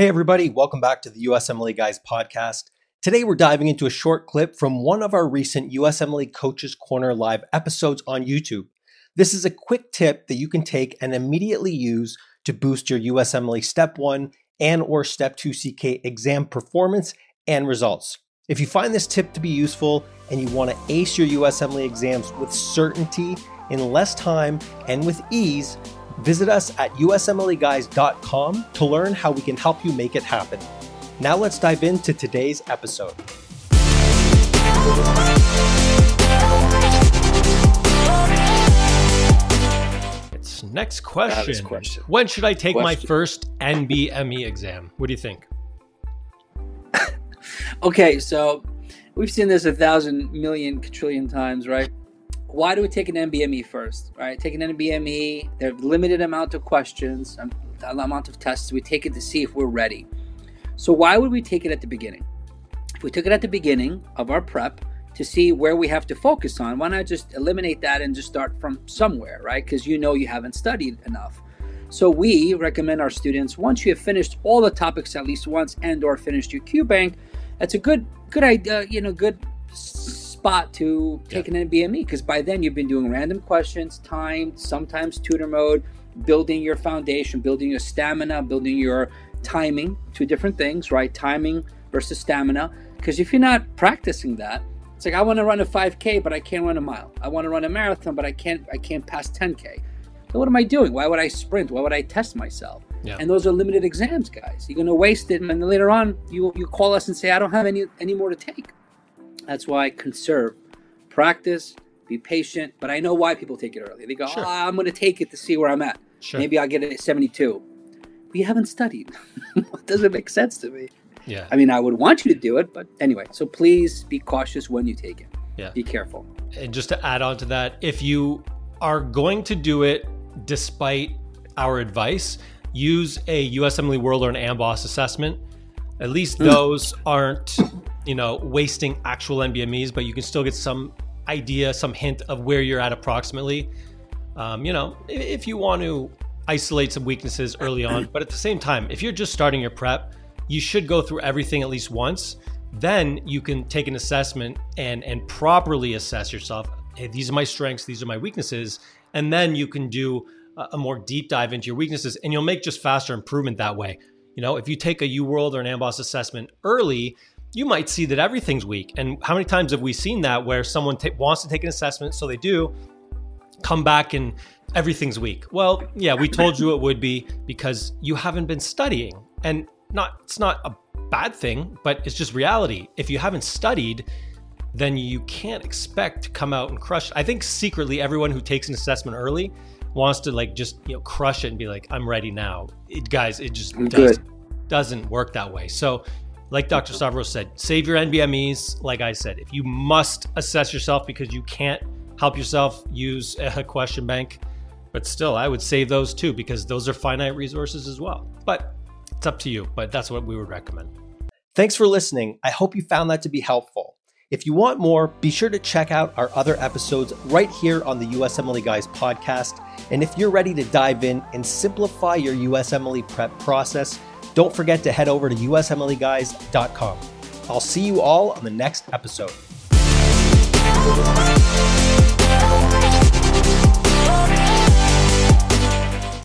Hey, everybody, welcome back to the USMLE Guys podcast. Today, we're diving into a short clip from one of our recent USMLE Coaches Corner Live episodes on YouTube. This is a quick tip that you can take and immediately use to boost your USMLE Step 1 and or Step 2 CK exam performance and results. If you find this tip to be useful and you want to ace your USMLE exams with certainty in less time and with ease, Visit us at usmleguys.com to learn how we can help you make it happen. Now let's dive into today's episode. It's next question. question. When should I take question. my first NBME exam? What do you think? okay, so we've seen this a thousand million quadrillion times, right? Why do we take an NBME first? Right, take an NBME. There are limited amount of questions, um, amount of tests. We take it to see if we're ready. So why would we take it at the beginning? If we took it at the beginning of our prep to see where we have to focus on, why not just eliminate that and just start from somewhere, right? Because you know you haven't studied enough. So we recommend our students once you have finished all the topics at least once and or finished your Q bank, that's a good good idea, you know, good spot to take yeah. an NBME because by then you've been doing random questions, timed, sometimes tutor mode, building your foundation, building your stamina, building your timing, two different things, right? Timing versus stamina. Because if you're not practicing that, it's like I want to run a 5K, but I can't run a mile. I want to run a marathon, but I can't I can't pass 10K. So what am I doing? Why would I sprint? Why would I test myself? Yeah. And those are limited exams, guys. You're gonna waste it, and then later on, you you call us and say, I don't have any any more to take. That's why I conserve, practice, be patient. But I know why people take it early. They go, sure. oh, I'm going to take it to see where I'm at. Sure. Maybe I'll get it at 72. We haven't studied. it doesn't make sense to me. Yeah. I mean, I would want you to do it, but anyway. So please be cautious when you take it. Yeah. Be careful. And just to add on to that, if you are going to do it despite our advice, use a USMLE World or an AMBOSS assessment. At least hmm. those aren't you know, wasting actual NBMEs, but you can still get some idea, some hint of where you're at approximately. Um, you know, if you want to isolate some weaknesses early on, but at the same time, if you're just starting your prep, you should go through everything at least once. Then you can take an assessment and and properly assess yourself. Hey, these are my strengths, these are my weaknesses, and then you can do a more deep dive into your weaknesses, and you'll make just faster improvement that way. You know, if you take a UWorld or an AMBOSS assessment early, you might see that everything's weak. And how many times have we seen that where someone t- wants to take an assessment, so they do come back and everything's weak? Well, yeah, we told you it would be because you haven't been studying. And not it's not a bad thing, but it's just reality. If you haven't studied, then you can't expect to come out and crush. I think secretly everyone who takes an assessment early wants to like just, you know, crush it and be like, I'm ready now. It, guys, it just does, doesn't work that way. So like Dr. Stavros said, save your NBMEs. Like I said, if you must assess yourself because you can't help yourself, use a question bank. But still, I would save those too because those are finite resources as well. But it's up to you, but that's what we would recommend. Thanks for listening. I hope you found that to be helpful. If you want more, be sure to check out our other episodes right here on the USMLE Guys podcast. And if you're ready to dive in and simplify your USMLE prep process, don't forget to head over to usmleguys.com. I'll see you all on the next episode.